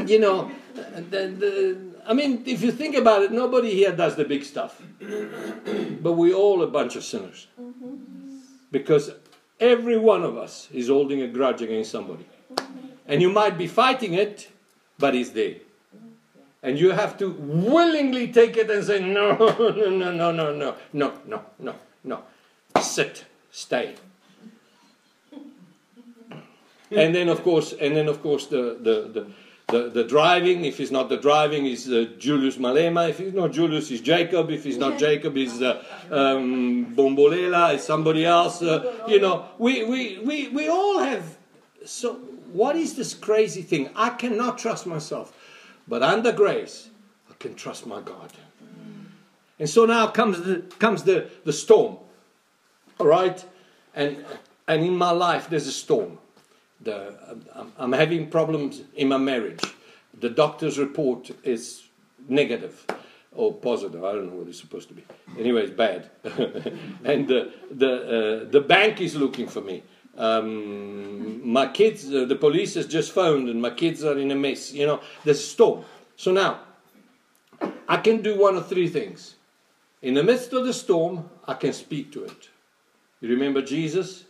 you know, the, the, I mean, if you think about it, nobody here does the big stuff. but we all a bunch of sinners. Because every one of us is holding a grudge against somebody. And you might be fighting it, but it's there. And you have to willingly take it and say, no, no, <laughs> no, no, no, no, no, no, no, no. Sit, stay. <laughs> And then of course, and then of course the, the, the, the, the driving, if it's not the driving, is uh, Julius Malema. If it's not Julius, is Jacob. If it's not Jacob, is uh, um, Bombolela, is somebody else. Uh, you know, we, we, we, we all have. So, what is this crazy thing? I cannot trust myself. But under grace, I can trust my God. And so now comes the, comes the, the storm. All right? And, and in my life, there's a storm. The, I'm, I'm having problems in my marriage. The doctor's report is negative or positive. I don't know what it's supposed to be. Anyway, it's bad. <laughs> and the, the, uh, the bank is looking for me. Um, my kids, uh, the police has just phoned, and my kids are in a mess. You know, there's a storm. So now, I can do one of three things. In the midst of the storm, I can speak to it. You remember Jesus?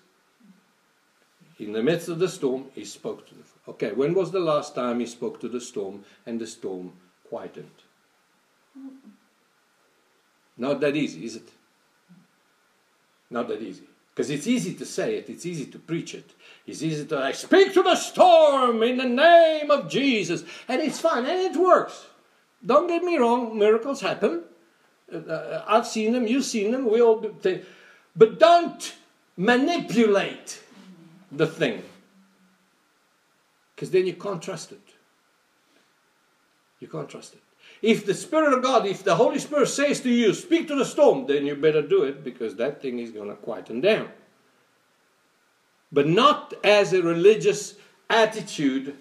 In the midst of the storm, he spoke to the. Okay, when was the last time he spoke to the storm and the storm quietened? Not that easy, is it? Not that easy. Because it's easy to say it, it's easy to preach it. It's easy to like, speak to the storm in the name of Jesus. And it's fine, and it works. Don't get me wrong, miracles happen. Uh, I've seen them, you've seen them, we all do. But don't manipulate the thing. Because then you can't trust it. You can't trust it. If the Spirit of God, if the Holy Spirit says to you, speak to the storm, then you better do it because that thing is going to quieten down. But not as a religious attitude,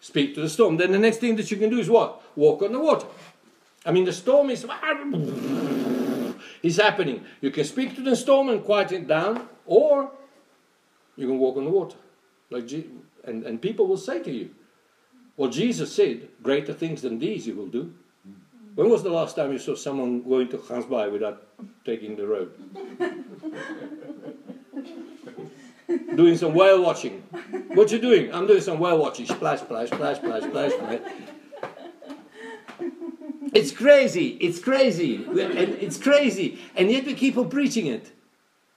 speak to the storm. Then the next thing that you can do is what? Walk on the water. I mean, the storm is, <laughs> is happening. You can speak to the storm and quieten it down, or you can walk on the water. Like, and, and people will say to you, well, Jesus said, greater things than these you will do. When was the last time you saw someone going to Gansbaai without taking the road? <laughs> doing some whale watching. What you doing? I'm doing some whale watching. Splash, splash, splash, splash, splash, splash. It's crazy. It's crazy. And it's crazy. And yet we keep on preaching it.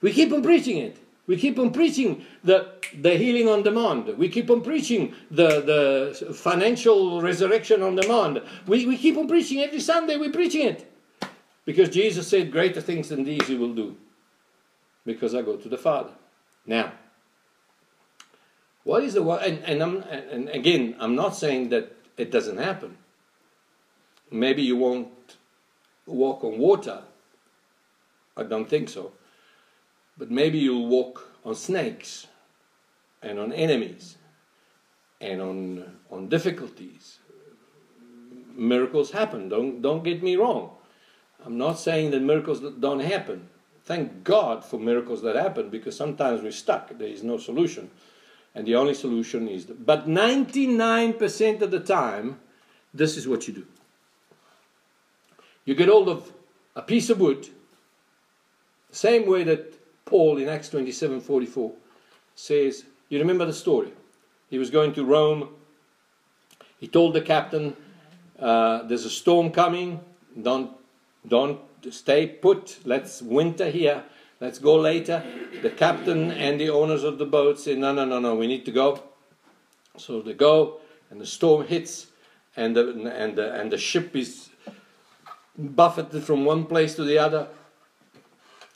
We keep on preaching it. We keep on preaching the, the healing on demand. We keep on preaching the, the financial resurrection on demand. We, we keep on preaching every Sunday, we're preaching it. Because Jesus said, Greater things than these you will do. Because I go to the Father. Now, what is the one? And, and, I'm, and again, I'm not saying that it doesn't happen. Maybe you won't walk on water. I don't think so. But maybe you'll walk on snakes and on enemies and on, on difficulties. Miracles happen, don't, don't get me wrong. I'm not saying that miracles don't happen. Thank God for miracles that happen because sometimes we're stuck, there is no solution. And the only solution is. The, but 99% of the time, this is what you do. You get hold of a piece of wood, same way that Paul in Acts 27 44 says, You remember the story? He was going to Rome He told the captain, uh, "There's a storm coming. Don't don't stay put. Let's winter here. Let's go later." The captain and the owners of the boat say, "No, no, no, no. We need to go." So they go, and the storm hits, and the and the and the ship is buffeted from one place to the other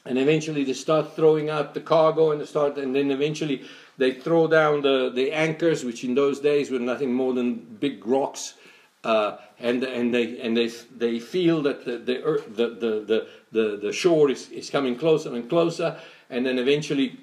and eventually they start throwing out the cargo and they start and then eventually they throw down the, the anchors which in those days were nothing more than big rocks. Uh, and and they and they they feel that the the earth, the, the, the, the, shore is, is coming closer and closer. And then eventually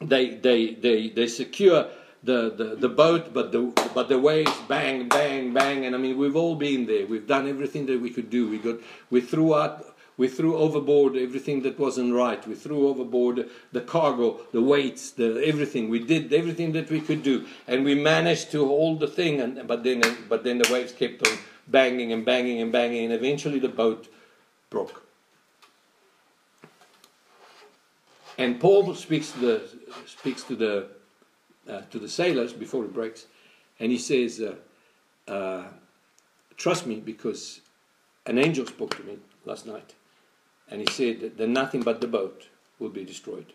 they they they, they secure the, the, the boat but the but the waves bang bang bang. And I mean we've all been there. We've done everything that we could do. We got we threw out we threw overboard everything that wasn't right. We threw overboard the cargo, the weights, the everything. We did everything that we could do, and we managed to hold the thing. And but then, but then the waves kept on banging and banging and banging, and eventually the boat broke. And Paul speaks to the speaks to the uh, to the sailors before it breaks, and he says, uh, uh, "Trust me, because an angel spoke to me last night." And he said that nothing but the boat will be destroyed,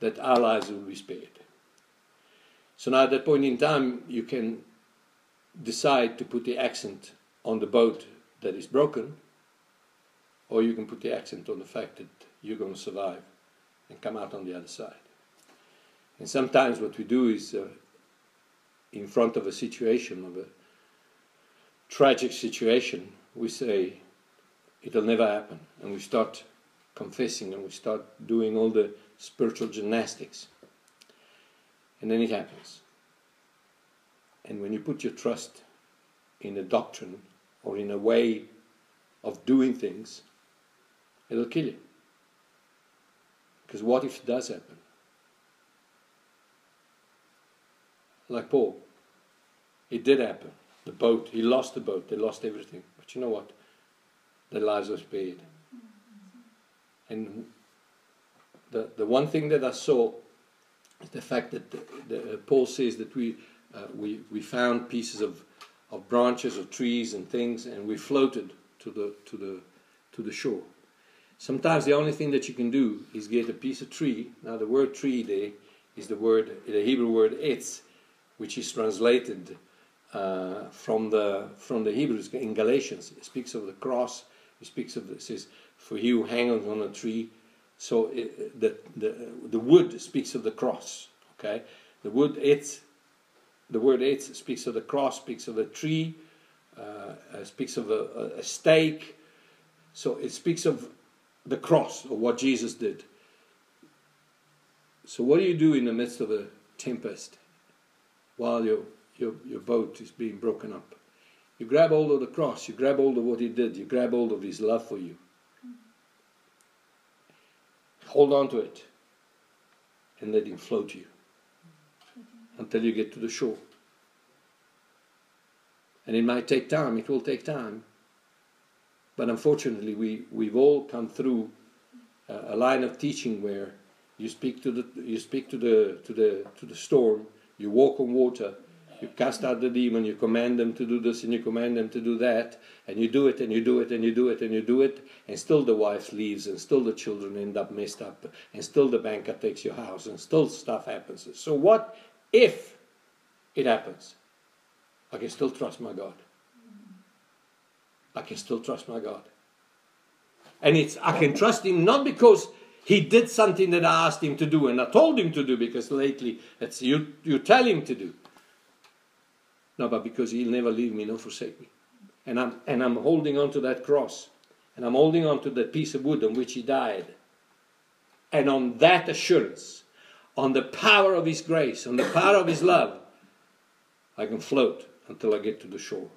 that our lives will be spared. So now at that point in time, you can decide to put the accent on the boat that is broken, or you can put the accent on the fact that you're going to survive and come out on the other side. And sometimes what we do is, uh, in front of a situation, of a tragic situation, we say, it'll never happen. And we start confessing and we start doing all the spiritual gymnastics. And then it happens. And when you put your trust in a doctrine or in a way of doing things, it'll kill you. Because what if it does happen? Like Paul, it did happen. The boat, he lost the boat, they lost everything. But you know what? Their lives were spared. And the, the one thing that I saw is the fact that the, the, uh, Paul says that we, uh, we, we found pieces of, of branches of trees and things and we floated to the, to, the, to the shore. Sometimes the only thing that you can do is get a piece of tree. Now, the word tree there is the word, the Hebrew word etz, which is translated uh, from the from the Hebrews in Galatians. It speaks of the cross he speaks of it says, "For he who hangs on a tree." So it, the, the the wood speaks of the cross. Okay, the wood it's the word it speaks of the cross, speaks of a tree, uh, speaks of a, a, stake. So it speaks of the cross of what Jesus did. So what do you do in the midst of a tempest while your your, your boat is being broken up? You grab hold of the cross, you grab hold of what he did, you grab hold of his love for you. Hold on to it and let him float to you until you get to the shore. And it might take time, it will take time. But unfortunately, we, we've all come through a, a line of teaching where you speak to the you speak to the to the to the storm, you walk on water, you cast out the demon, you command them to do this and you command them to do that, and you do it and you do it and you do it and you do it, and still the wife leaves, and still the children end up messed up, and still the banker takes your house, and still stuff happens. So, what if it happens? I can still trust my God. I can still trust my God. And it's I can trust him not because he did something that I asked him to do and I told him to do because lately it's you you tell him to do. No, but because He'll never leave me nor forsake me. And I'm, and I'm holding on to that cross. And I'm holding on to that piece of wood on which He died. And on that assurance, on the power of His grace, on the power of His love, I can float until I get to the shore.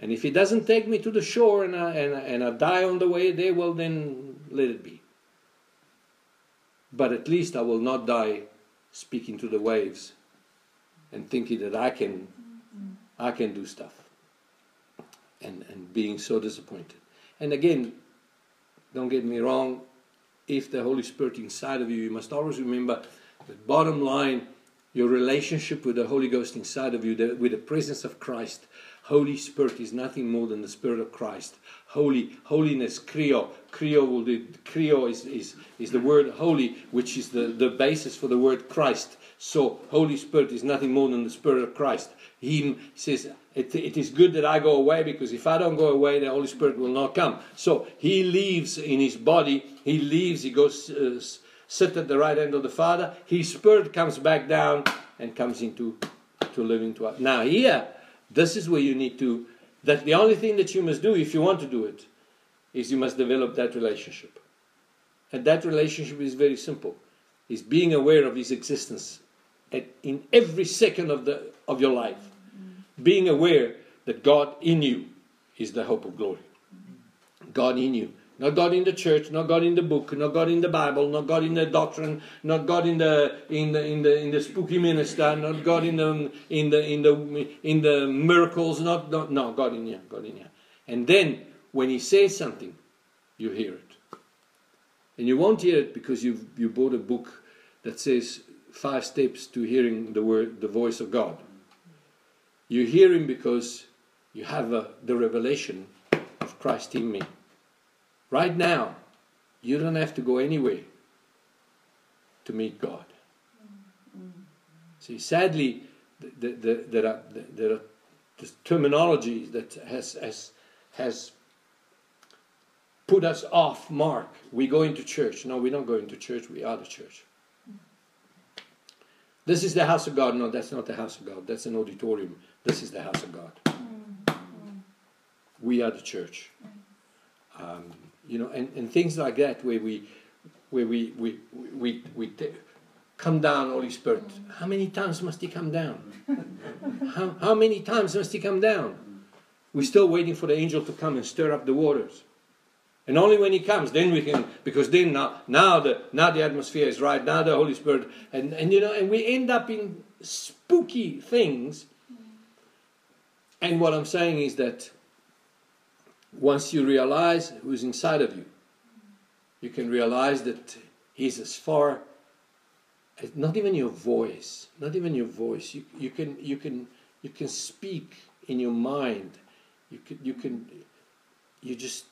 And if He doesn't take me to the shore and I, and, and I die on the way there, well, then let it be. But at least I will not die speaking to the waves and thinking that I can, mm-hmm. I can do stuff, and and being so disappointed. And again, don't get me wrong. If the Holy Spirit inside of you, you must always remember the bottom line your relationship with the Holy Ghost inside of you, the, with the presence of Christ. Holy Spirit is nothing more than the Spirit of Christ. Holy, holiness, krio. Krio, will do, krio is, is, is the word holy, which is the, the basis for the word Christ. So, Holy Spirit is nothing more than the Spirit of Christ. He says, it, it is good that I go away because if I don't go away, the Holy Spirit will not come. So, He leaves in His body, He leaves, He goes uh, sit at the right hand of the Father. His Spirit comes back down and comes into to living to us. Now, here, this is where you need to, that the only thing that you must do if you want to do it is you must develop that relationship. And that relationship is very simple. Is being aware of his existence at, in every second of, the, of your life. Being aware that God in you is the hope of glory. God in you. Not God in the church, not God in the book, not God in the Bible, not God in the doctrine, not God in the in the in the in the spooky minister, not God in the in the in the in the miracles, not, not no God in here, God in here. And then when He says something, you hear it, and you won't hear it because you you bought a book that says five steps to hearing the word, the voice of God. You hear Him because you have the revelation of Christ in me. Right now, you don't have to go anywhere to meet God. See, sadly, the, the, there are, there are this terminology that has, has, has put us off mark. We go into church. No, we don't go into church, we are the church. This is the house of God. No, that's not the house of God. That's an auditorium. This is the house of God. We are the church. Um, you know, and, and things like that where we where we we we, we, t- come down, Holy Spirit. How many times must He come down? how, how many times must He come down? We're still waiting for the angel to come and stir up the waters. And only when he comes, then we can, because then now, now the now the atmosphere is right. Now the Holy Spirit, and and you know, and we end up in spooky things. And what I'm saying is that once you realize who's inside of you, you can realize that He's as far as not even your voice, not even your voice. You, you can you can you can speak in your mind. You can you can you just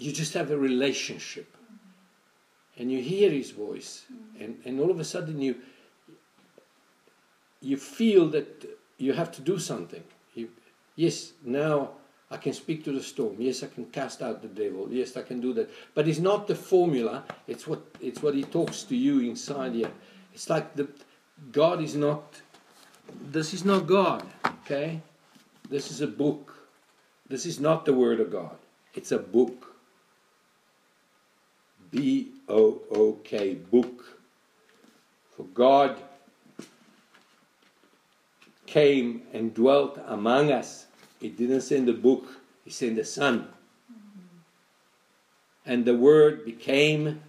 you just have a relationship and you hear his voice mm-hmm. and, and all of a sudden you you feel that you have to do something you, yes now I can speak to the storm. Yes, I can cast out the devil. Yes, I can do that. But it's not the formula. It's what it's what he talks to you inside here. It's like the God is not. This is not God. Okay, this is a book. This is not the word of God. It's a book. B O O K book. For God came and dwelt among us he didn't send the book, he sent the Son. And the Word became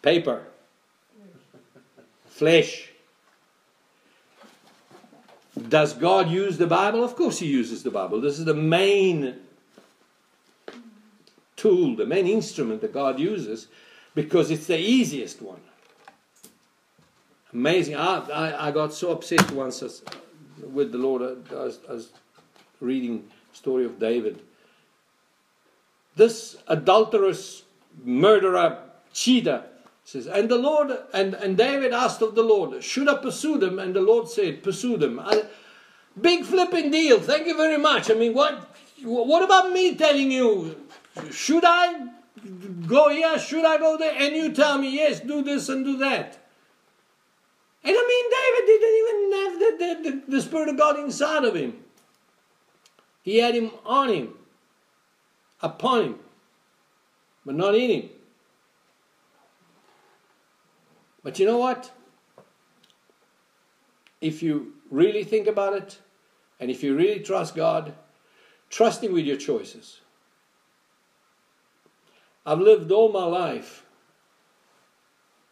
paper, flesh. Does God use the Bible? Of course, He uses the Bible. This is the main tool, the main instrument that God uses because it's the easiest one. Amazing. I, I, I got so upset once as, with the Lord uh, as, as reading story of David. This adulterous murderer, cheater, says, and the Lord, and, and David asked of the Lord, should I pursue them? And the Lord said, pursue them. I, big flipping deal. Thank you very much. I mean, what, what about me telling you? Should I go here? Should I go there? And you tell me, yes, do this and do that. And I mean, David didn't even have the, the, the, Spirit of God inside of him. He had him on him, upon him, but not in him. But you know what? If you really think about it, and if you really trust God, trust Him with your choices. I've lived all my life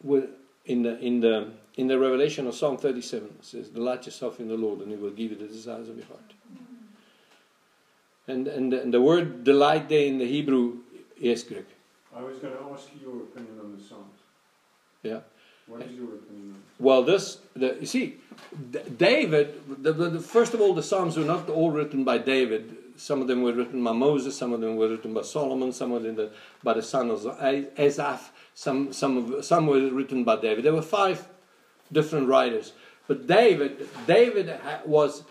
with, in, the, in, the, in the revelation of Psalm 37. It says, Delight yourself in the Lord, and He will give you the desires of your heart. And, and, and the word delight there in the Hebrew, yes, Greg.
I was going to ask you your opinion on the Psalms.
Yeah.
What did you reckon?
Well, this, the, you see, D- David, the, the, the- first of all, the Psalms were not all written by David. Some of them were written by Moses, some of them were written by Solomon, some of them the, by the son of Asaph, some, some, of, some were written by David. There were five different writers. But David, David was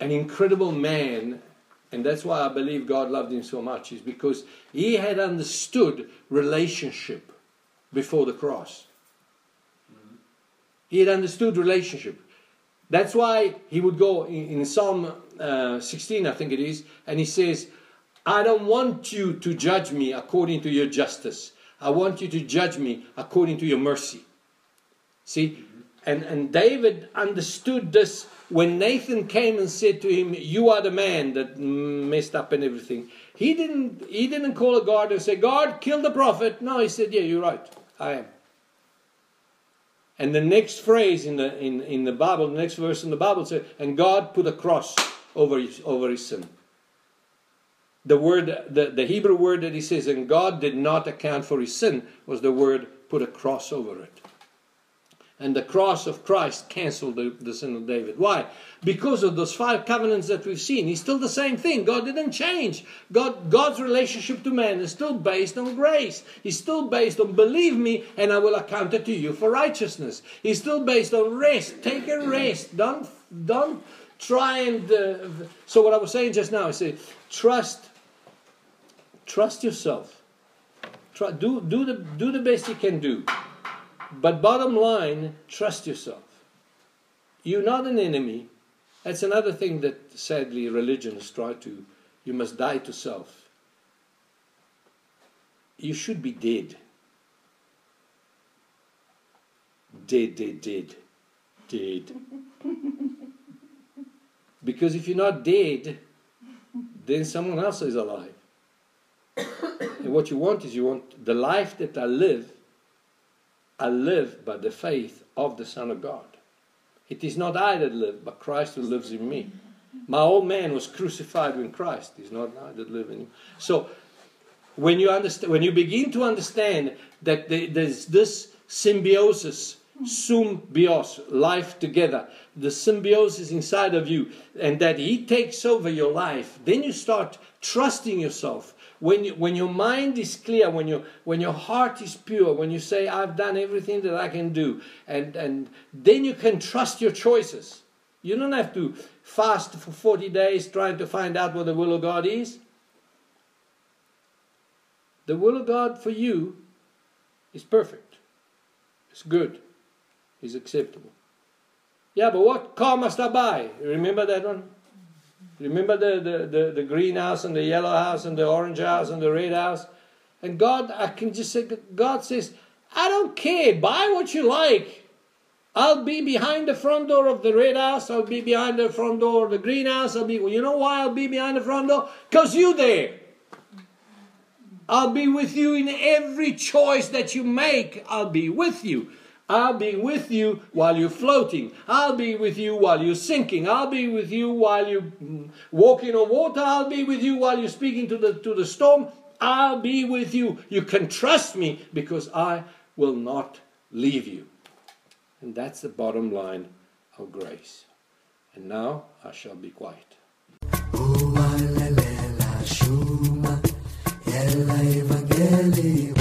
an incredible man, and that's why I believe God loved him so much, is because he had understood relationship before the cross. Mm-hmm. He had understood relationship. That's why he would go in, in Psalm uh, 16, I think it is, and he says, I don't want you to judge me according to your justice. I want you to judge me according to your mercy. See? And, and David understood this when Nathan came and said to him, You are the man that messed up and everything. He didn't, he didn't call a guard and say, God, kill the prophet. No, he said, Yeah, you're right. I am. And the next phrase in the, in, in the Bible, the next verse in the Bible says, And God put a cross over his, over his sin. The word, the, the Hebrew word that he says, and God did not account for his sin, was the word put a cross over it. And the cross of Christ canceled the, the sin of David. Why? Because of those five covenants that we've seen. He's still the same thing. God didn't change. God, God's relationship to man is still based on grace. He's still based on believe me and I will account it to you for righteousness. He's still based on rest. Take a rest. Don't, don't try and. So, what I was saying just now, I say, trust. Trust yourself. Try, do, do, the, do the best you can do. But bottom line, trust yourself. You're not an enemy. That's another thing that sadly religions try to. You must die to self. You should be dead. Dead, dead, dead. Dead. <laughs> because if you're not dead, then someone else is alive. and what you want is you want the life that I live I live by the faith of the Son of God. It is not I that live, but Christ who lives in me. My old man was crucified with Christ. It's not I that live in you. So when you understand, when you begin to understand that there's this symbiosis, symbios, life together, the symbiosis inside of you, and that He takes over your life, then you start trusting yourself. When, you, when your mind is clear, when, you, when your heart is pure, when you say, I've done everything that I can do, and, and then you can trust your choices. You don't have to fast for 40 days trying to find out what the will of God is. The will of God for you is perfect, it's good, it's acceptable. Yeah, but what car must I buy? Remember that one? Remember the, the, the, the, green house and the yellow house and the orange house and the red house? And God, I can just say, God says, I don't care. Buy what you like. I'll be behind the front door of the red house. I'll be behind the front door of the green house. I'll be, you know why I'll be behind the front door? Because you there. I'll be with you in every choice that you make. I'll be with you. I'll be with you while you're floating. I'll be with you while you're sinking. I'll be with you while you're mm, walking on water. I'll be with you while you're speaking to the, to the storm. I'll be with you. You can trust me because I will not leave you. And that's the bottom line of grace. And now I shall be quiet.
Evangelii